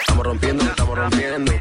Estamos rompiendo, estamos rompiendo.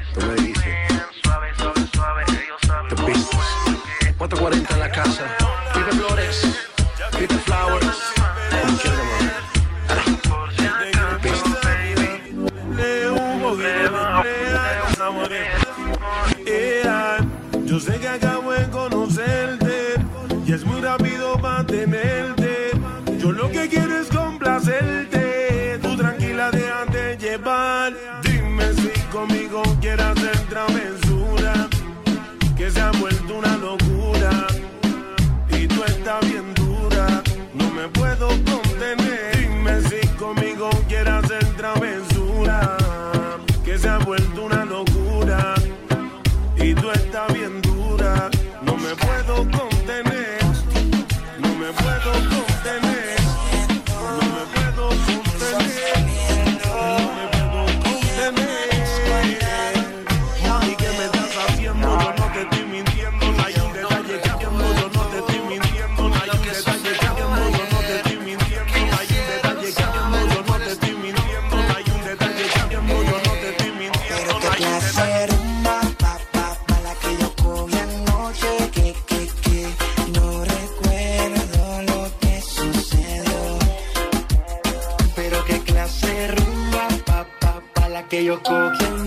横剣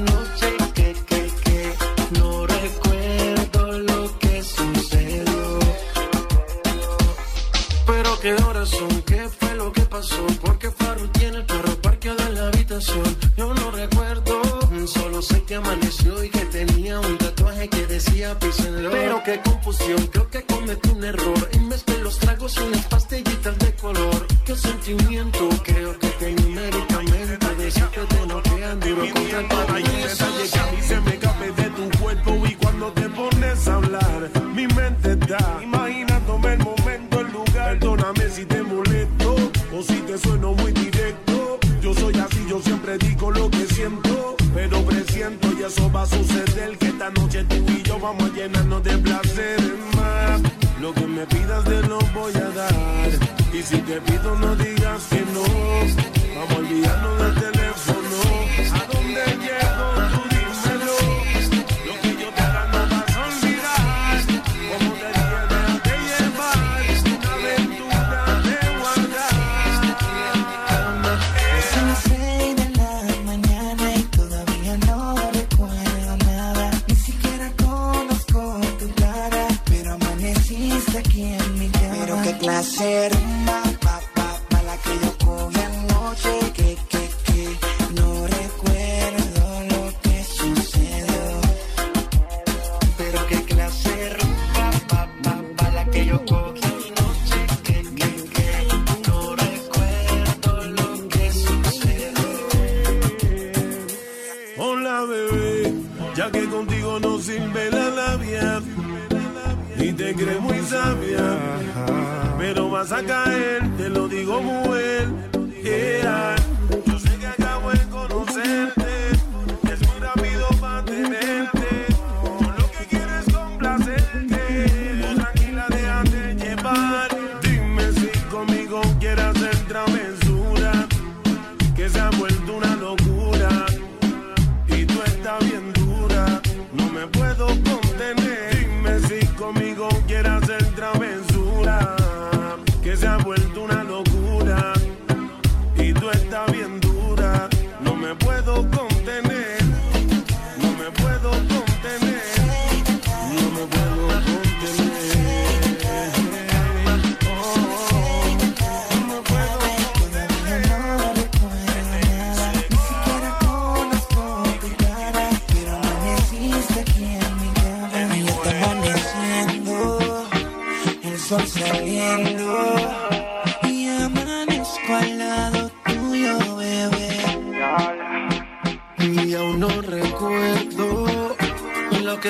Pero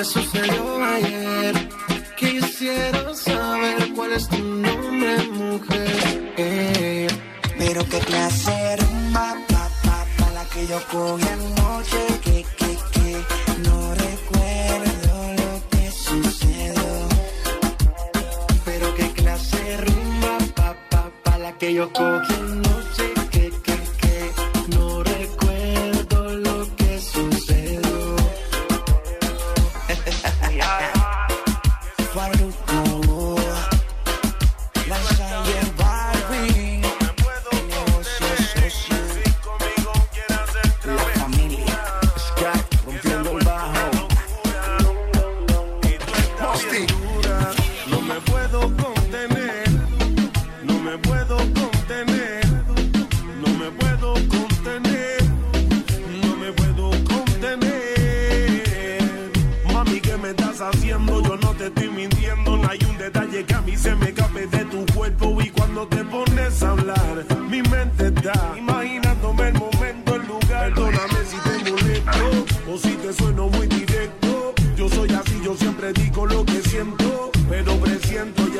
sucedió ayer.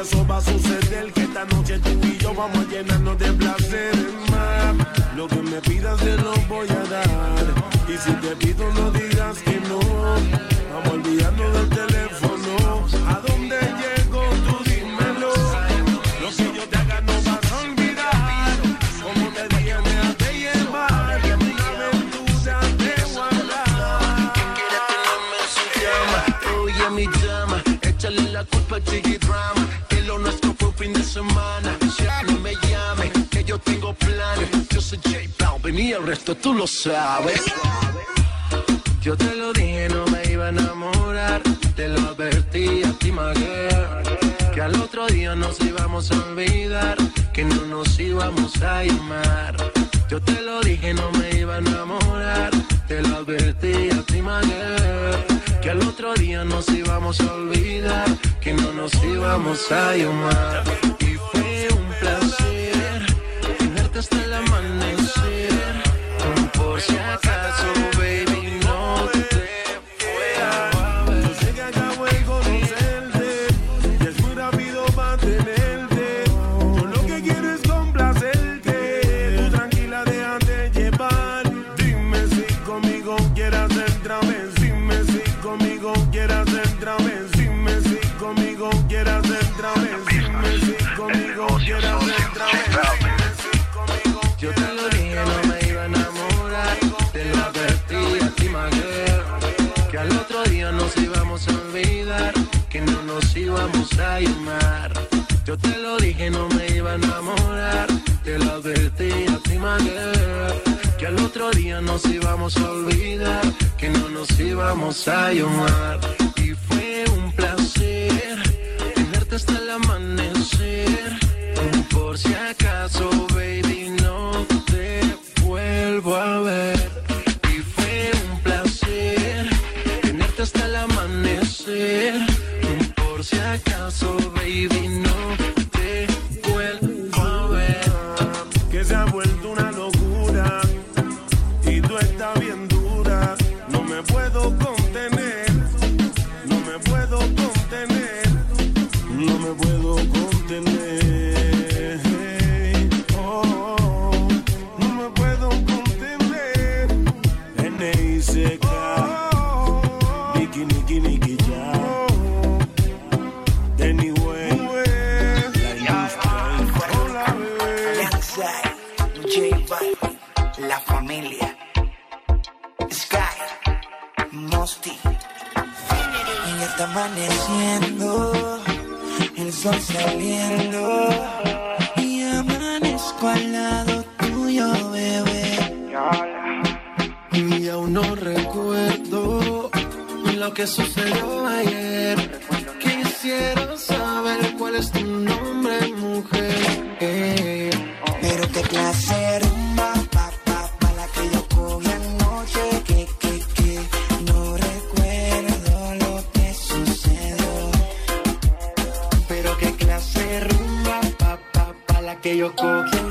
eso va a suceder. Que esta noche tú y yo vamos a llenar esto tú lo sabes. Yo te lo dije, no me iba a enamorar. Te lo advertí a ti, girl, Que al otro día nos íbamos a olvidar. Que no nos íbamos a llamar. Yo te lo dije, no me iba a enamorar. Te lo advertí a ti, girl, Que al otro día nos íbamos a olvidar. Que no nos íbamos a llamar. Y fue un placer tenerte hasta el amanecer. she wants. desayunar. Yo te lo dije, no me iba a enamorar. Te lo advertí a ti, Que al otro día nos íbamos a olvidar. Que no nos íbamos a llamar. Y fue un placer tenerte hasta el amanecer. Por si acaso. familia. Sky, Mosty. Y ya está amaneciendo, el sol saliendo. Y amanezco al lado tuyo, bebé. Y aún no recuerdo lo que sucedió ayer. Quisiera saber cuál es tu nombre 横切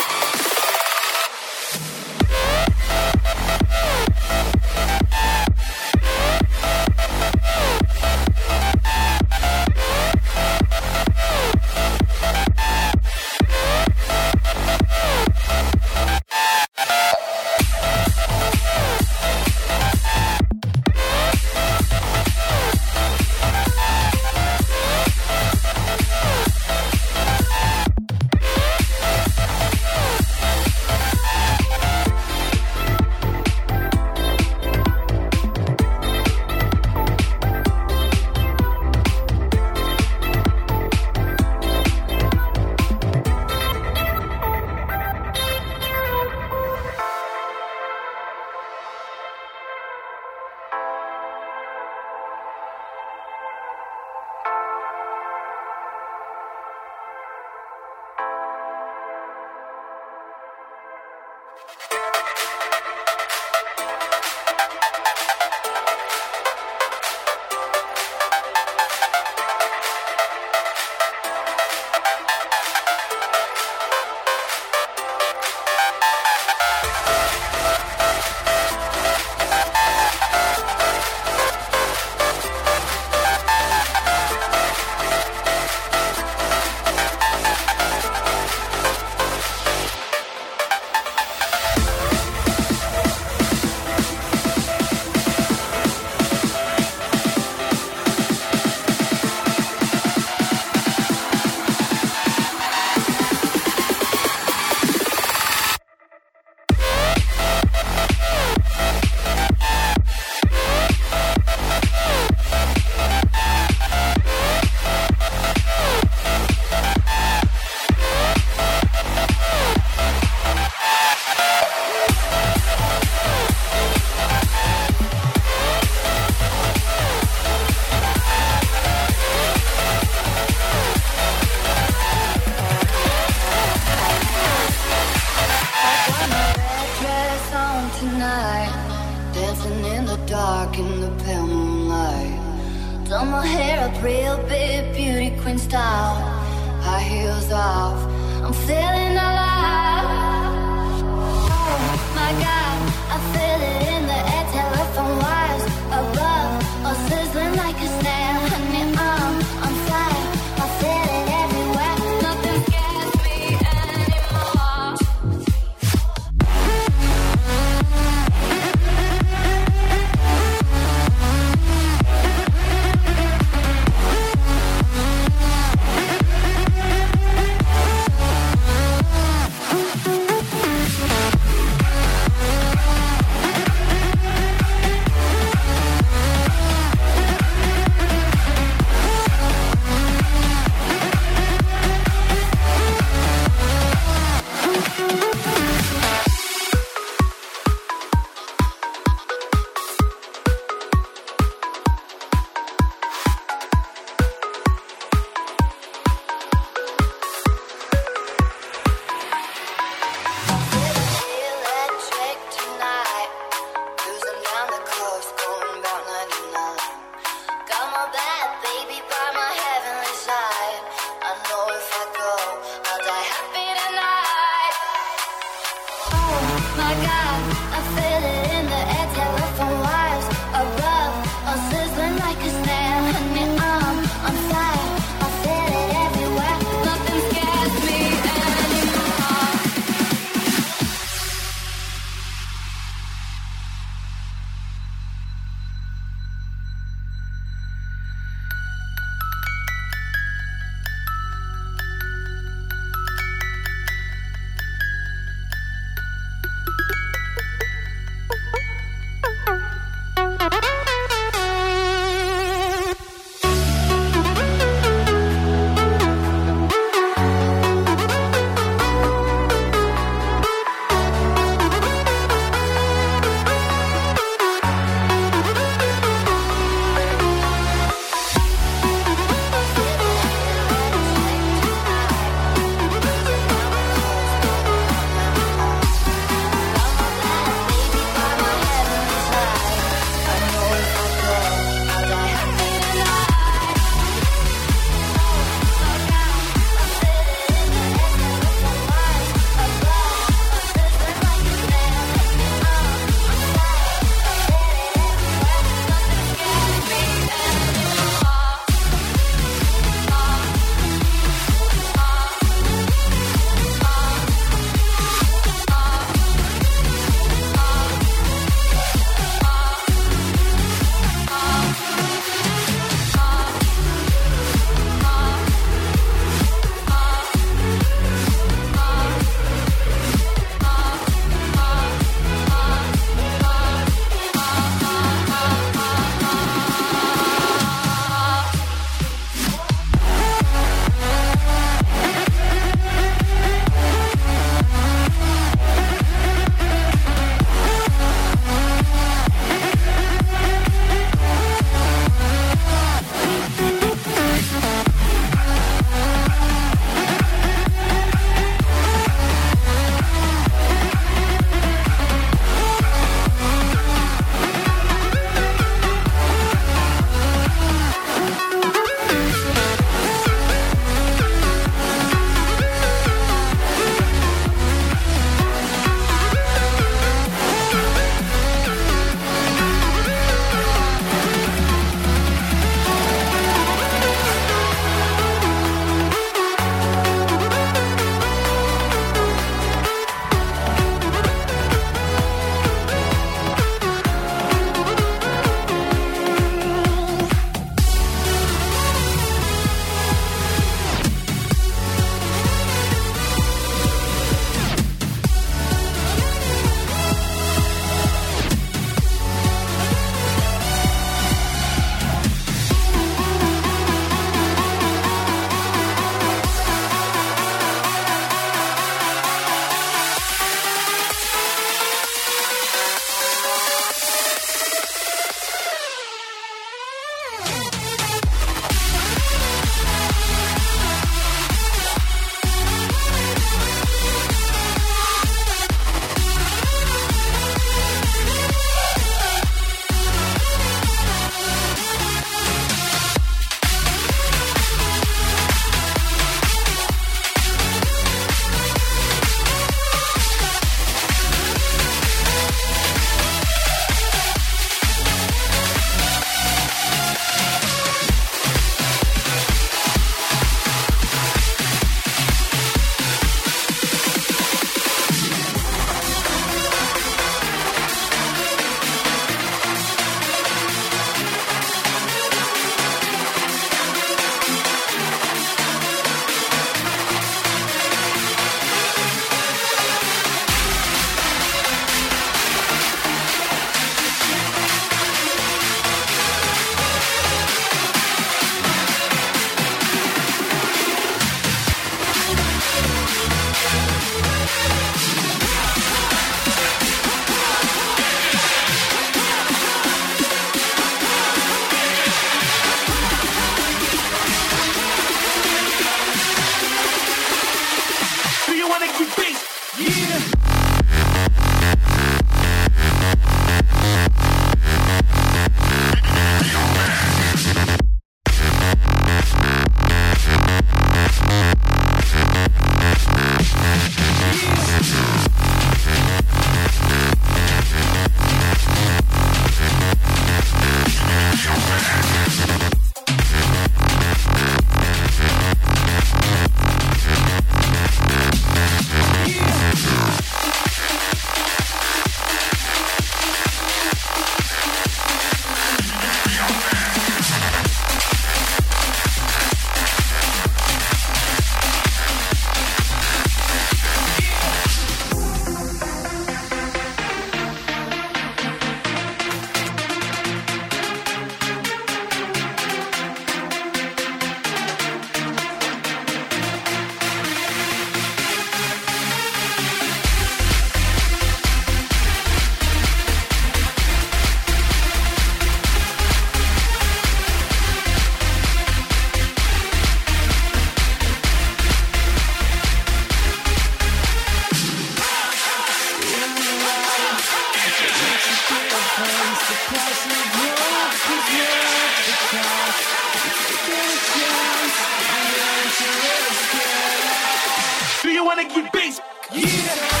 Yeah.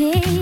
day.